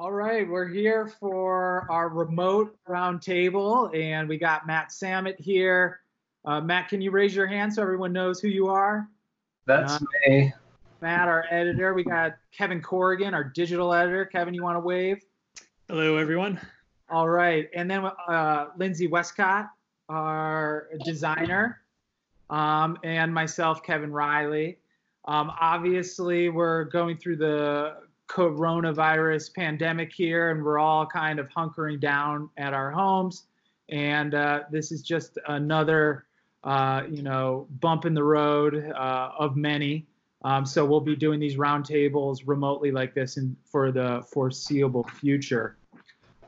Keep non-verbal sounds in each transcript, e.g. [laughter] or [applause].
All right, we're here for our remote roundtable, and we got Matt Samet here. Uh, Matt, can you raise your hand so everyone knows who you are? That's Uh, me. Matt, our editor. We got Kevin Corrigan, our digital editor. Kevin, you want to wave? Hello, everyone. All right, and then uh, Lindsay Westcott, our designer, um, and myself, Kevin Riley. Um, obviously, we're going through the coronavirus pandemic here, and we're all kind of hunkering down at our homes. And uh, this is just another, uh, you know, bump in the road uh, of many. Um, so we'll be doing these roundtables remotely like this in, for the foreseeable future.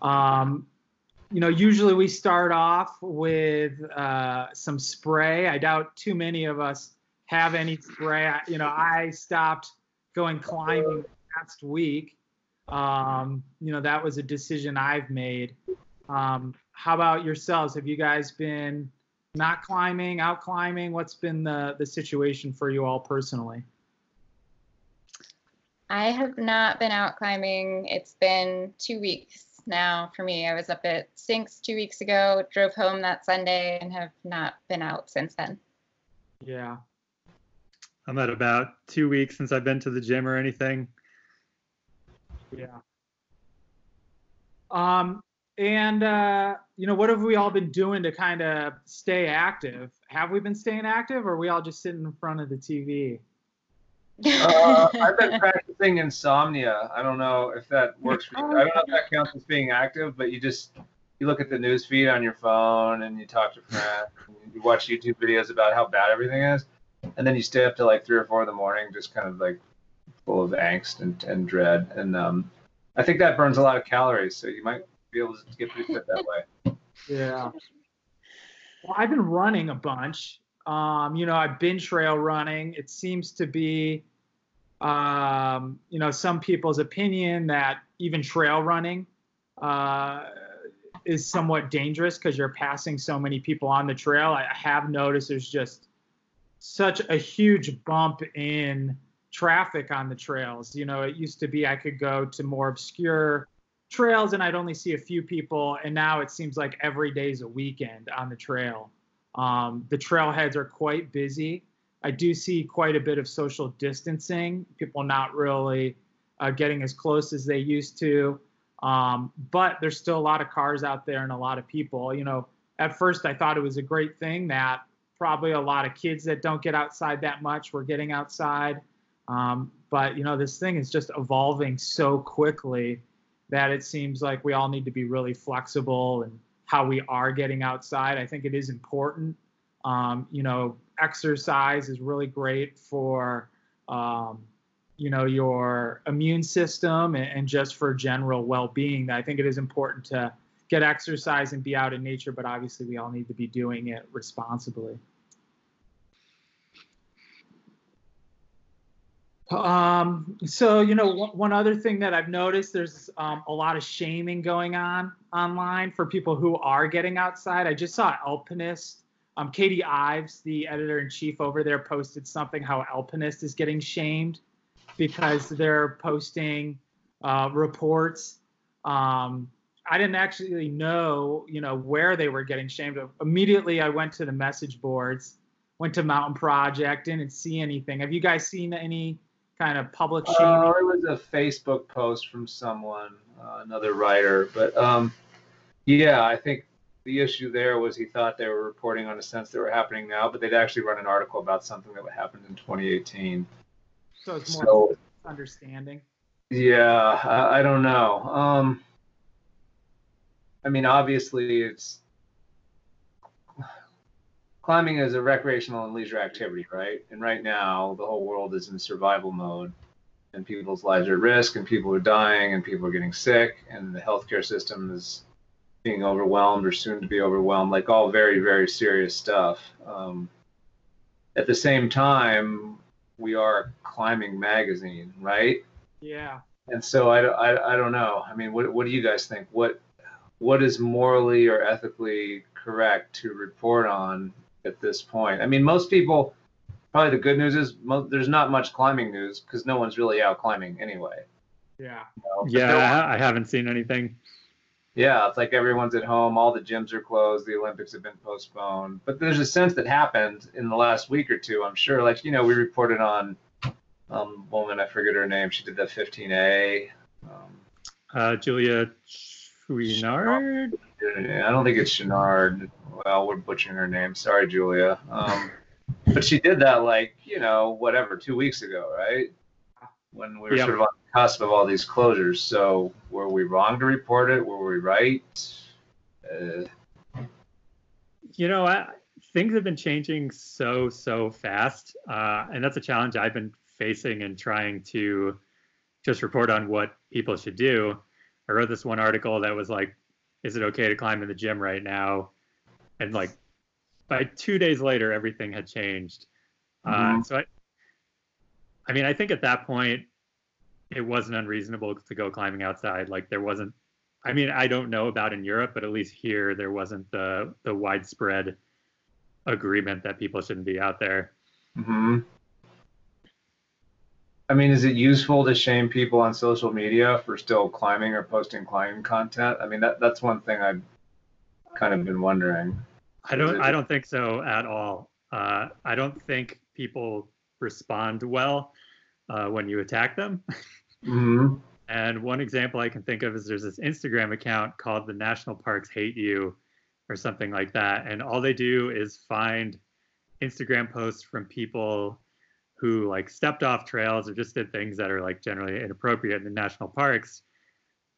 Um, you know, usually we start off with uh, some spray. I doubt too many of us have any spray. You know, I stopped going climbing last week. Um, you know, that was a decision I've made. Um, how about yourselves? Have you guys been not climbing, out climbing? What's been the the situation for you all personally? I have not been out climbing. It's been two weeks now for me. I was up at Sinks two weeks ago, drove home that Sunday, and have not been out since then. Yeah. I'm at about two weeks since I've been to the gym or anything. Yeah. Um, and uh, you know, what have we all been doing to kind of stay active? Have we been staying active, or are we all just sitting in front of the TV? Uh, I've been [laughs] practicing insomnia. I don't know if that works for you. I don't know if that counts as being active, but you just you look at the news feed on your phone and you talk to friends. And you watch YouTube videos about how bad everything is, and then you stay up to like three or four in the morning, just kind of like full of angst and, and dread. And um, I think that burns a lot of calories, so you might be able to get pretty fit that way. Yeah. Well, I've been running a bunch. Um, you know, I've been trail running. It seems to be, um, you know, some people's opinion that even trail running uh, is somewhat dangerous because you're passing so many people on the trail. I have noticed there's just such a huge bump in traffic on the trails. You know, it used to be I could go to more obscure trails and I'd only see a few people, and now it seems like every day's a weekend on the trail. Um, the trailheads are quite busy. I do see quite a bit of social distancing, people not really uh, getting as close as they used to. Um, but there's still a lot of cars out there and a lot of people. You know, at first I thought it was a great thing that probably a lot of kids that don't get outside that much were getting outside. Um, but you know, this thing is just evolving so quickly that it seems like we all need to be really flexible and how we are getting outside. I think it is important. Um, you know, exercise is really great for, um, you know, your immune system and, and just for general well-being. I think it is important to get exercise and be out in nature, but obviously we all need to be doing it responsibly. Um, so, you know, one, other thing that I've noticed, there's um, a lot of shaming going on online for people who are getting outside. I just saw Alpinist. Um, Katie Ives, the editor in chief over there, posted something how Alpinist is getting shamed because they're posting uh, reports. Um, I didn't actually know, you know, where they were getting shamed. Immediately, I went to the message boards, went to Mountain Project, didn't see anything. Have you guys seen any? Kind of public shaming? Oh, it was a Facebook post from someone, uh, another writer. But um, yeah, I think the issue there was he thought they were reporting on events that were happening now, but they'd actually run an article about something that would happened in 2018. So it's more So- understanding. Yeah, I, I don't know. Um, I mean, obviously, it's climbing is a recreational and leisure activity, right? And right now, the whole world is in survival mode, and people's lives are at risk, and people are dying, and people are getting sick, and the healthcare system is being overwhelmed or soon to be overwhelmed, like all very, very serious stuff. Um, at the same time, we are a climbing magazine, right? Yeah. And so I, I, I don't know. I mean, what, what do you guys think? What what is morally or ethically correct to report on at this point? I mean, most people probably the good news is mo- there's not much climbing news because no one's really out climbing anyway. Yeah. you know, Yeah, there- I I haven't seen anything. Yeah, it's like everyone's at home, all the gyms are closed, the Olympics have been postponed. But there's a sense that happened in the last week or two, I'm sure. Like, you know, we reported on um woman, I forget her name, she did the 15A. Um, Uh, Julia Chouinard. I don't think it's Chenard. Well, we're butchering her name. Sorry, Julia. Um, but she did that like, you know, whatever, two weeks ago, right? When we were Yep. sort of on the cusp of all these closures. So were we wrong to report it? Were we right? Uh, You know, I, things have been changing so so fast, uh, and that's a challenge I've been facing and trying to just report on what people should do. I wrote this one article that was like, "Is it okay to climb in the gym right now?" And like, by two days later, everything had changed. Uh, Mhm. so I, I mean, I think at that point, it wasn't unreasonable to go climbing outside. Like there wasn't I mean, I don't know about in Europe, but at least here there wasn't the the widespread agreement that people shouldn't be out there. hmm I mean, is it useful to shame people on social media for still climbing or posting climbing content? I mean, that that's one thing I've kind of been wondering. I don't I don't think so at all. Uh, I don't think people respond well uh, when you attack them. hmm [laughs] And one example I can think of is there's this Instagram account called the National Parks Hate You or something like that. And all they do is find Instagram posts from people who like stepped off trails or just did things that are like generally inappropriate in the national parks.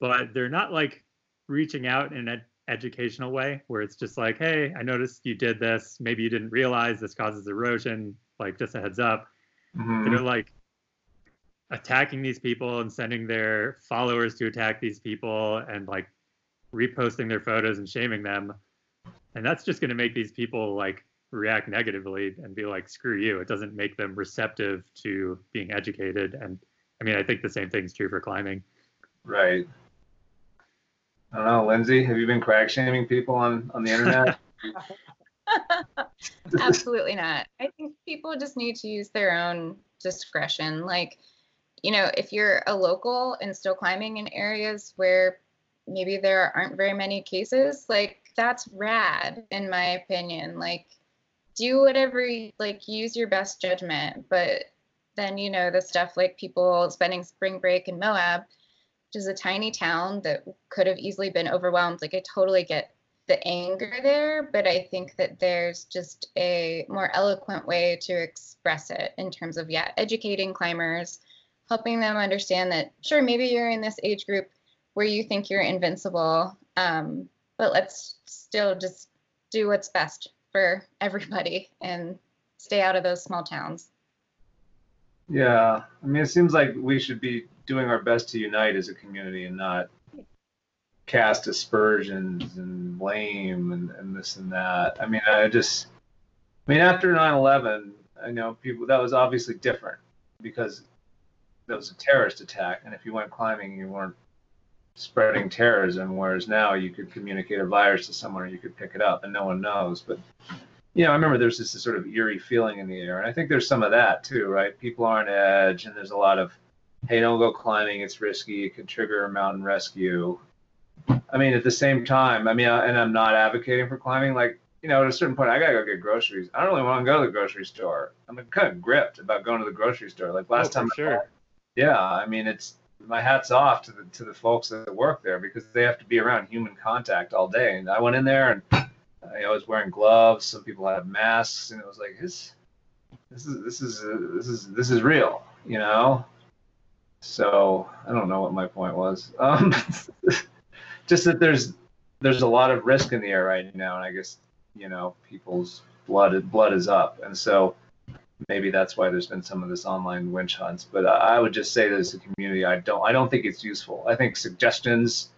But they're not like reaching out in an ed- educational way where it's just like, hey, I noticed you did this. Maybe you didn't realize this causes erosion. Like just a heads up hmm they're like attacking these people and sending their followers to attack these people and like reposting their photos and shaming them and that's just going to make these people like react negatively and be like screw you it doesn't make them receptive to being educated and i mean i think the same thing's true for climbing Right. I don't know, Lindsay. Have you been crack shaming people on on the internet? [laughs] [laughs] Absolutely not. I think people just need to use their own discretion. Like, you know, if you're a local and still climbing in areas where maybe there aren't very many cases, like that's rad in my opinion. Like do whatever you, like use your best judgment, but then you know the stuff like people spending spring break in Moab, which is a tiny town that could have easily been overwhelmed. Like I totally get the anger there, but I think that there's just a more eloquent way to express it in terms of, yeah, educating climbers, helping them understand that, sure, maybe you're in this age group where you think you're invincible, um, but let's still just do what's best for everybody and stay out of those small towns. yeah. I mean, it seems like we should be doing our best to unite as a community and not cast aspersions and blame and, and this and that. I mean, I just, I mean, after 9 11, I know people, that was obviously different because that was a terrorist attack. And if you went climbing, you weren't spreading terrorism. Whereas now you could communicate a virus to someone or you could pick it up and no one knows. But, you know, I remember there's this sort of eerie feeling in the air. And I think there's some of that too, right? People are on edge and there's a lot of, hey, don't go climbing. It's risky. It could trigger a mountain rescue. I mean, at the same time, I mean, I- and I'm not advocating for climbing. Like, you know, at a certain point, I gotta go get groceries. I don't really want to go to the grocery store. I'm kind of gripped about going to the grocery store. Like last Oh, time, sure. yeah, I mean, it's my hat's off to the to the folks that work there because they have to be around human contact all day. And I went in there and I was wearing gloves. Some people had masks, and it was like this. This is this is uh, this is this is real, you know. So I don't know what my point was. Um, [laughs] just that there's there's a lot of risk in the air right now, and I guess you know people's blood blood is up, and so maybe that's why there's been some of this online witch hunts. But I I would just say that as a community, I don't I don't think it's useful. I think suggestions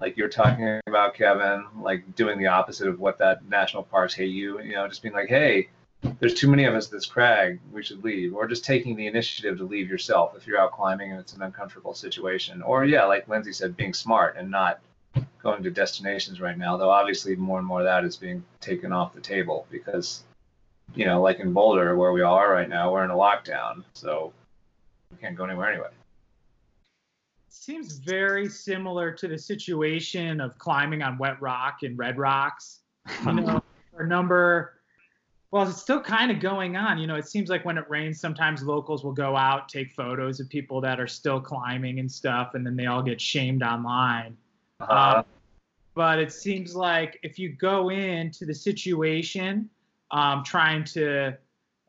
like you're talking about, Kevin, like doing the opposite of what that national parks hate you, you know, just being like, hey, there's too many of us at this crag, we should leave, or just taking the initiative to leave yourself if you're out climbing and it's an uncomfortable situation, or yeah, like Lindsay said, being smart and not going to destinations right now. Though obviously more and more of that is being taken off the table because, you know, like in Boulder where we all are right now, we're in a lockdown, so we can't go anywhere anyway. seems very similar to the situation of climbing on wet rock and red rocks. You [laughs] know, a number. Well, it's still kind of going on. You know, it seems like when it rains, sometimes locals will go out, take photos of people that are still climbing and stuff, and then they all get shamed online. Uh-huh. Um, but it seems like if you go into the situation um, trying to,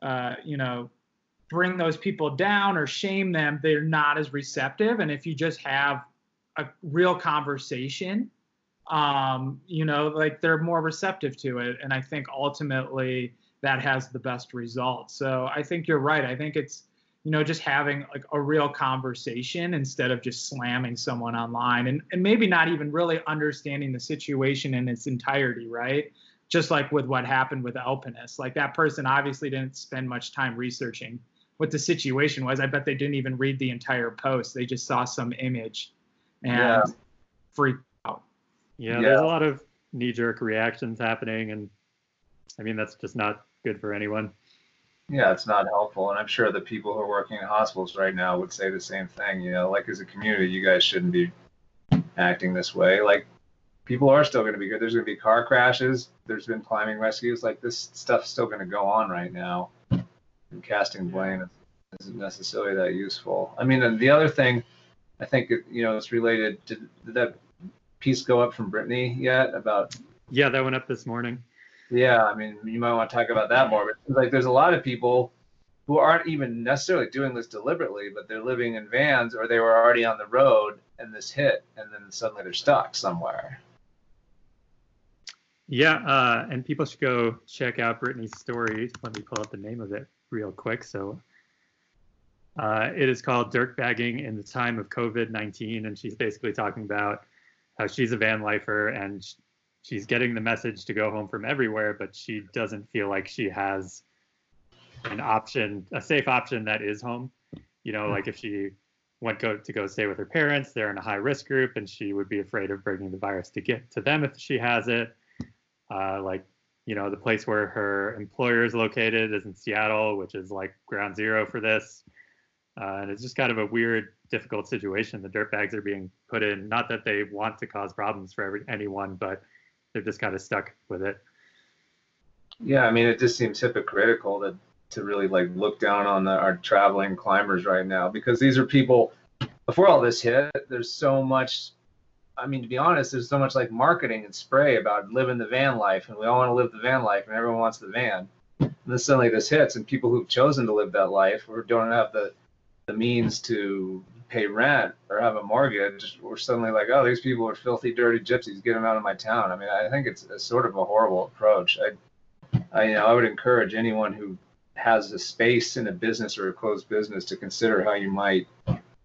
uh, you know, bring those people down or shame them, they're not as receptive. And if you just have a real conversation, um, you know, like they're more receptive to it. And I think ultimately that has the best result. So I think you're right. I think it's, you know, just having like a real conversation instead of just slamming someone online and, and maybe not even really understanding the situation in its entirety, right? Just like with what happened with Alpinist. Like that person obviously didn't spend much time researching what the situation was. I bet they didn't even read the entire post. They just saw some image and Yeah. freaked out. Yeah, Yeah. there's a lot of knee-jerk reactions happening, and I mean that's just not good for anyone. Yeah, it's not helpful. And I'm sure the people who are working in hospitals right now would say the same thing. You know, like as a community, you guys shouldn't be acting this way. Like people are still going to be good. There's going to be car crashes. There's been climbing rescues. Like this stuff's still going to go on right now. And casting blame isn't necessarily that useful. I mean, and the other thing, I think, you know, it's related. Did, did that piece go up from Brittany yet about Yeah, that went up this morning. Yeah, I mean, you might want to talk about that more. But like, there's a lot of people who aren't even necessarily doing this deliberately, but they're living in vans or they were already on the road and this hit, and then suddenly they're stuck somewhere. Yeah, uh, and people should go check out Brittany's story. Let me pull up the name of it real quick. So uh, it is called Dirt Bagging in the Time of COVID 19. And she's basically talking about how she's a van lifer and she's getting the message to go home from everywhere, but she doesn't feel like she has an option, a safe option that is home. You know, like if she went go to go stay with her parents, they're in a high risk group, and she would be afraid of bringing the virus to get to them if she has it. Uh, like, you know, the place where her employer is located is in Seattle, which is like ground zero for this. Uh, and it's just kind of a weird, difficult situation the dirtbags are being put in. Not that they want to cause problems for every, anyone, but they're just kind of stuck with it. Yeah, I mean, it just seems hypocritical to to really like look down on the, our traveling climbers right now because these are people. Before all this hit, there's so much. I mean, to be honest, there's so much like marketing and spray about living the van life, and we all want to live the van life, and everyone wants the van. And then suddenly this hits, and people who've chosen to live that life or don't have the the means to pay rent or have a mortgage, we're suddenly like, oh, these people are filthy, dirty gypsies. Get them out of my town. I mean, I think it's a sort of a horrible approach. I, I, you know, I would encourage anyone who has a space in a business or a closed business to consider how you might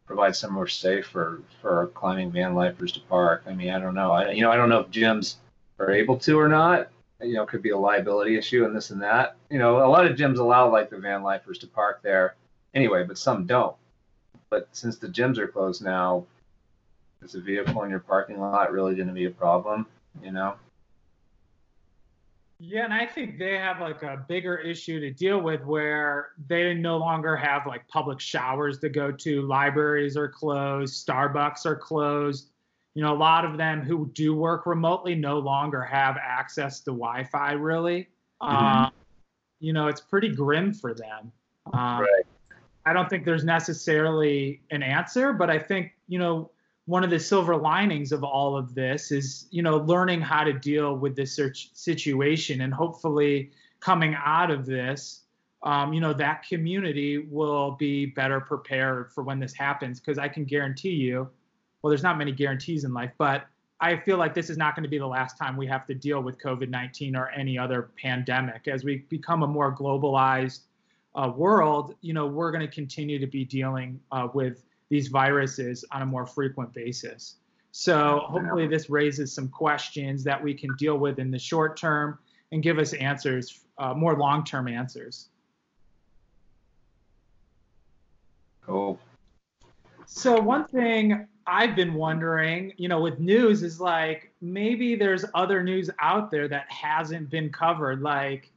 provide somewhere safe for for climbing van lifers to park. I mean, I don't know. I, you know, I don't know if gyms are able to or not. You know, could be a liability issue and this and that. You know, a lot of gyms allow like the van lifers to park there anyway, but some don't. But since the gyms are closed now, is a vehicle in your parking lot really going to be a problem? You know? Yeah, and I think they have like a bigger issue to deal with where they no longer have like public showers to go to, libraries are closed, Starbucks are closed. You know, a lot of them who do work remotely no longer have access to Wi Fi really. Mhm. Um, you know, it's pretty grim for them. Um, Right. I don't think there's necessarily an answer, but I think, you know, one of the silver linings of all of this is, you know, learning how to deal with this situation and hopefully coming out of this, um, you know, that community will be better prepared for when this happens. Because I can guarantee you, well, there's not many guarantees in life, but I feel like this is not going to be the last time we have to deal with COVID 19 or any other pandemic. As we become a more globalized uh, world, you know, we're going to continue to be dealing uh, with these viruses on a more frequent basis. So hopefully this raises some questions that we can deal with in the short term and give us answers, uh, more long-term answers. Cool. So one thing I've been wondering, you know, with news is like maybe there's other news out there that hasn't been covered. Like,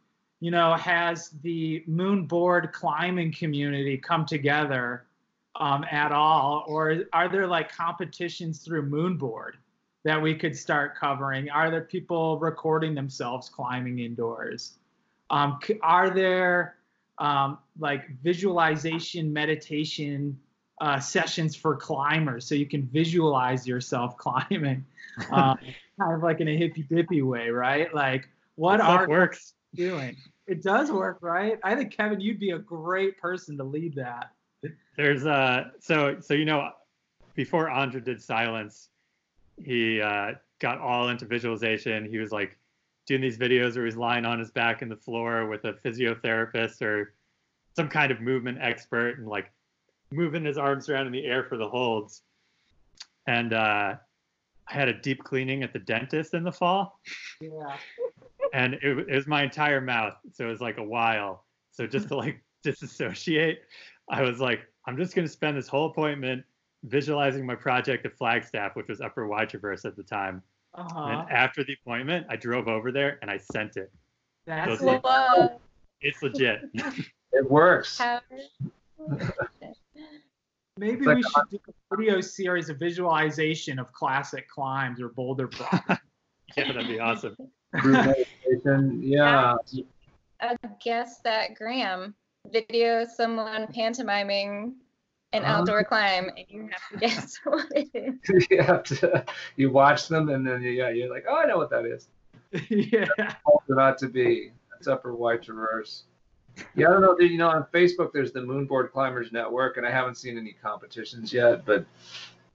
you know, has the moon board climbing community come together um, at all, or are there like competitions through Moonboard that we could start covering? Are there people recording themselves climbing indoors? Um, are there um, like visualization meditation uh, sessions for climbers so you can visualize yourself [laughs] climbing, [laughs] um, kind of like in a hippy dippy way, right? Like what are works. doing? It does work, right? I think Kevin, you'd be a great person to lead that. There's uh so so you know before Ondra did silence, he uh got all into visualization. He was like doing these videos where he's lying on his back in the floor with a physiotherapist or some kind of movement expert and like moving his arms around in the air for the holds. And uh I had a deep cleaning at the dentist in the fall Yeah. And it, it was my entire mouth so it was like a while so just to like [laughs] disassociate i was like i'm just going to spend this whole appointment visualizing my project at flagstaff which was upper y traverse at the time Uh-huh. and after the appointment i drove over there and i sent it That's those it. like- it's legit [laughs] It works. Maybe like we should do a video series of visualization of classic climbs or boulder [laughs] projects. yeah that'd be awesome Group. Yeah. a guess that Graham video someone pantomiming an Uh-huh. outdoor climb and you have to [laughs] guess what it is. [laughs] you have to you watch them and then yeah, you're like, oh, I know what that is. [laughs] yeah. Also not to be. That's Upper Y Traverse. Yeah, I don't know. You know, on Facebook, there's the Moonboard Climbers Network, and I haven't seen any competitions yet. But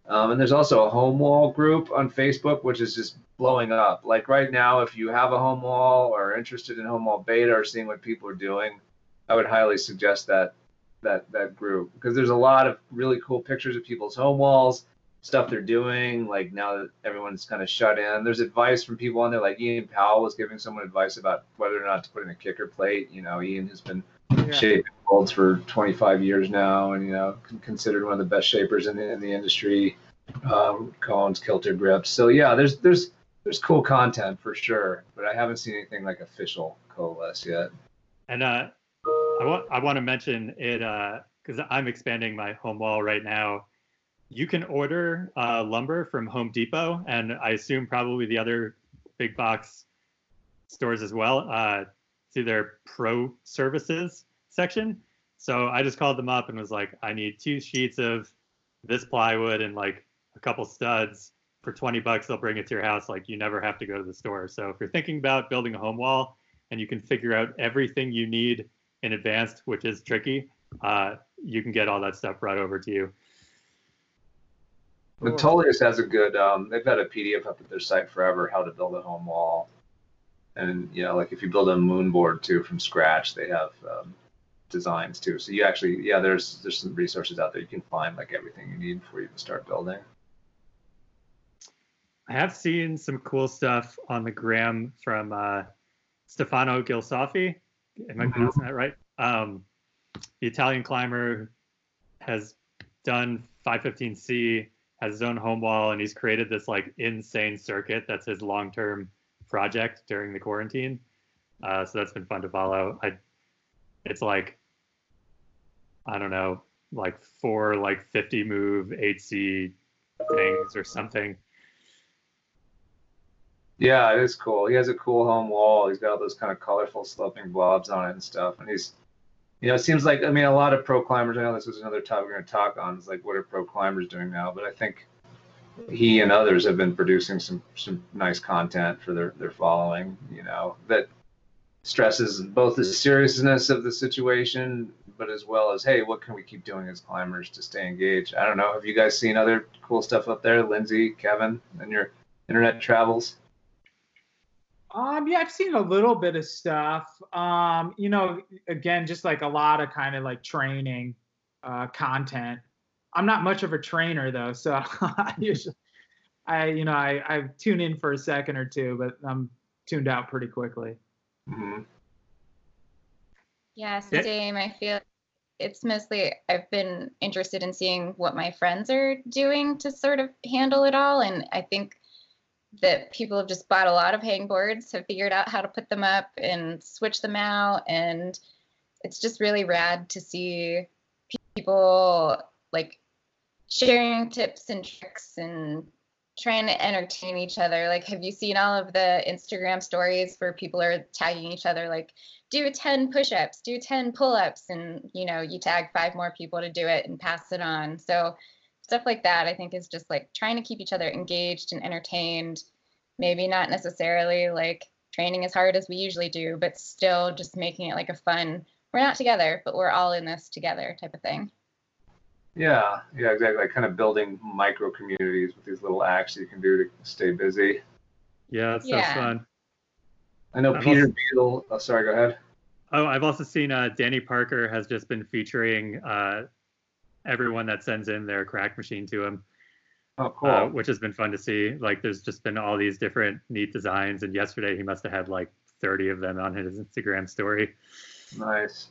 um, and there's also a home wall group on Facebook, which is just blowing up. Like right now, if you have a home wall or are interested in home wall beta or seeing what people are doing, I would highly suggest that that that group because there's a lot of really cool pictures of people's home walls, stuff they're doing. Like now that everyone's kind of shut in, there's advice from people on there. Like Ian Powell was giving someone advice about whether or not to put in a kicker plate. You know, Ian has been yeah. shaping molds for 25 years now, and you know, considered one of the best shapers in the in the industry. Um, cones, kilter grips. So yeah, there's there's there's cool content for sure, but I haven't seen anything like official coalesce yet. and uh i want i want to mention it uh because i'm expanding my home wall right now you can order uh, lumber from home depot and i assume probably the other big box stores as well uh through their pro services section so i just called them up and was like i need two sheets of this plywood and like a couple studs for 20 bucks they'll bring it to your house like you never have to go to the store so if you're thinking about building a home wall and you can figure out everything you need in advance, which is tricky, uh, you can get all that stuff right over to you. Metolius has a good. Um, they've had a PDF up at their site forever, how to build a home wall, and you know, like if you build a moon board too from scratch, they have um, designs too. So you actually, yeah, there's there's some resources out there you can find like everything you need before you even start building. I have seen some cool stuff on the gram from uh, Stefano Ghisolfi. Am I Mhm. pronouncing that right? Um, the Italian climber has done 515C, has his own home wall, and he's created this like insane circuit. That's his long-term project during the quarantine. Uh, so that's been fun to follow. I, it's like, I don't know, like four like 50 move 8C things or something. Yeah, it is cool. He has a cool home wall. He's got all those kind of colorful sloping blobs on it and stuff. And he's, you know, it seems like I mean a lot of pro climbers. I know this was another topic we're going to talk on. Is like what are pro climbers doing now? But I think he and others have been producing some some nice content for their their following. You know that stresses both the seriousness of the situation, but as well as hey, what can we keep doing as climbers to stay engaged? I don't know. Have you guys seen other cool stuff up there, Lindsay, Kevin, and your internet travels? Um, yeah, I've seen a little bit of stuff. Um, you know, again, just like a lot of kind of like training uh, content. I'm not much of a trainer though, so [laughs] I usually, I you know, I, I tune in for a second or two, but I'm tuned out pretty quickly. Mm-hmm. Yeah, Yeah. same. I feel it's mostly I've been interested in seeing what my friends are doing to sort of handle it all. And I think that people have just bought a lot of hangboards, have figured out how to put them up and switch them out. And it's just really rad to see people like sharing tips and tricks and trying to entertain each other. Like, have you seen all of the Instagram stories where people are tagging each other, like, do 10 push ups, do 10 pull ups, and you know, you tag five more people to do it and pass it on. So, stuff like that, I think, is just like trying to keep each other engaged and entertained. Maybe not necessarily like training as hard as we usually do, but still just making it like a fun, we're not together, but we're all in this together type of thing. Yeah, yeah, exactly. Like kind of building micro communities with these little acts that you can do to stay busy. Yeah, it's Yeah. so fun. I know I've Peter also- Beadle. Oh, sorry, go ahead. Oh, I've also seen uh, Danny Parker has just been featuring uh, everyone that sends in their crack machine to him, Oh, cool. uh, which has been fun to see. Like, there's just been all these different neat designs, and yesterday he must have had like 30 of them on his Instagram story. Nice.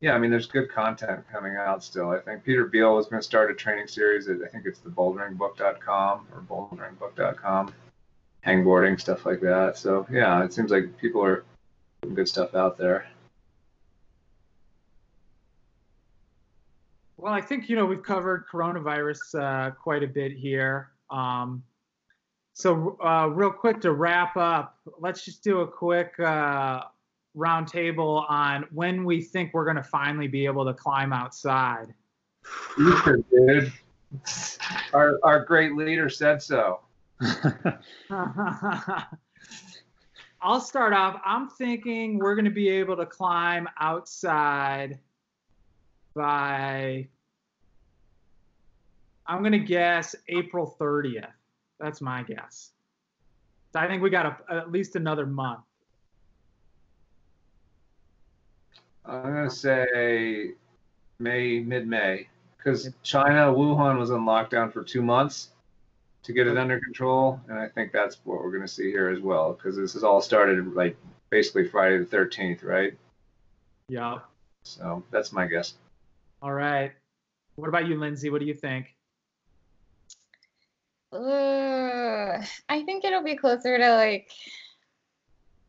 Yeah, I mean, there's good content coming out still. I think Peter Beal was going to start a training series at, I think it's the boulderingbbook.com or boulderingbbook.com, hangboarding, stuff like that. So, yeah, it seems like people are putting good stuff out there. Well, I think you know we've covered coronavirus uh, quite a bit here. Um, so, uh, real quick to wrap up, let's just do a quick uh, roundtable on when we think we're going to finally be able to climb outside. Dude. Our, our great leader said so. [laughs] I'll start off. I'm thinking we're going to be able to climb outside by, I'm going to guess April 30th. That's my guess. So I think we got a, at least another month. I'm going to say May, mid May, because China, Wuhan was in lockdown for two months to get it under control. And I think that's what we're going to see here as well, because this has all started like basically Friday the 13th, right? Yeah. So that's my guess. All right. What about you, Lindsay? What do you think? I think it'll be closer to like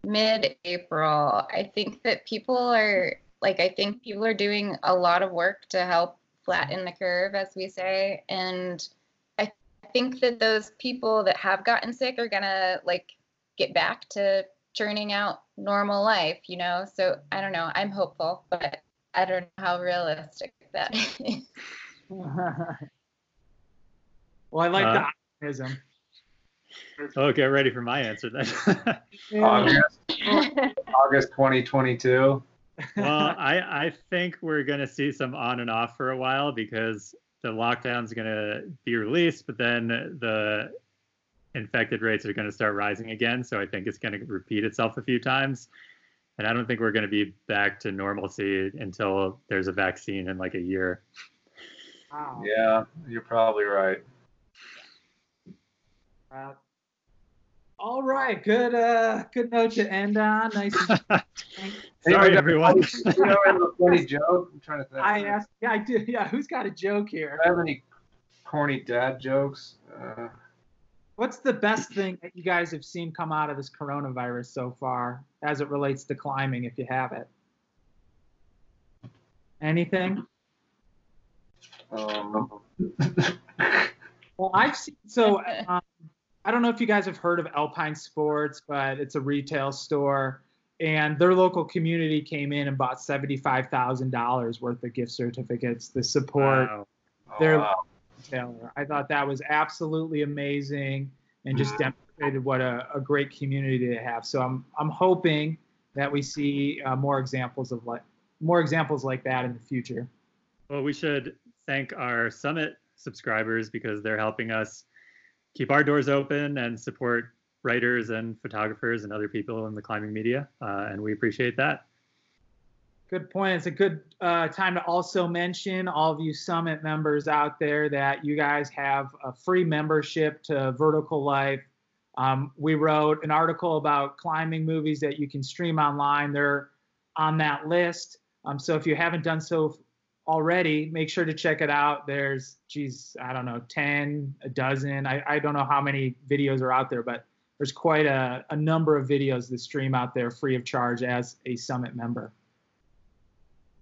mid-April. I think that people are like I think people are doing a lot of work to help flatten the curve, as we say, and I think that those people that have gotten sick are gonna like get back to churning out normal life, you know. So I don't know. I'm hopeful, but I don't know how realistic that is. [laughs] well, I like Uh, the optimism. oh, get ready for my answer then. [laughs] August, August 2022. well, I, I think we're going to see some on and off for a while because the lockdown's going to be released, but then the infected rates are going to start rising again. So I think it's going to repeat itself a few times. And I don't think we're going to be back to normalcy until there's a vaccine in like a year. Wow. Yeah, you're probably right. Uh, all right, good uh good note to end on. Nice. [laughs] and- Sorry, everyone. got- you know, I have a funny joke. I'm trying to think. I asked. Yeah, I do. Yeah, who's got a joke here? Do I have any corny dad jokes? Uh, What's the best thing that you guys have seen come out of this coronavirus so far, as it relates to climbing, if you have it? Anything? um, Well, I've seen. So um, I don't know if you guys have heard of Alpine Sports, but it's a retail store, and their local community came in and bought seventy-five thousand dollars worth of gift certificates to support Wow. oh, They're- wow. Taylor. I thought that was absolutely amazing and just demonstrated what a, a great community they have. So I'm I'm hoping that we see uh, more examples of like more examples like that in the future. Well, we should thank our Summit subscribers because they're helping us keep our doors open and support writers and photographers and other people in the climbing media. Uh, and we appreciate that. Good point. It's a good uh, time to also mention all of you Summit members out there that you guys have a free membership to Vertical Life. Um, we wrote an article about climbing movies that you can stream online. They're on that list. Um, so if you haven't done so already, make sure to check it out. There's, geez, I don't know, 10, a dozen. I, I don't know how many videos are out there, but there's quite a, a number of videos that stream out there free of charge as a Summit member.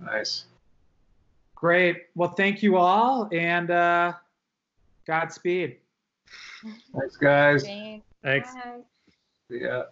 Nice. Great. Well, thank you all, and uh, Godspeed. Thanks, guys. Thanks. Thanks. Bye. See ya.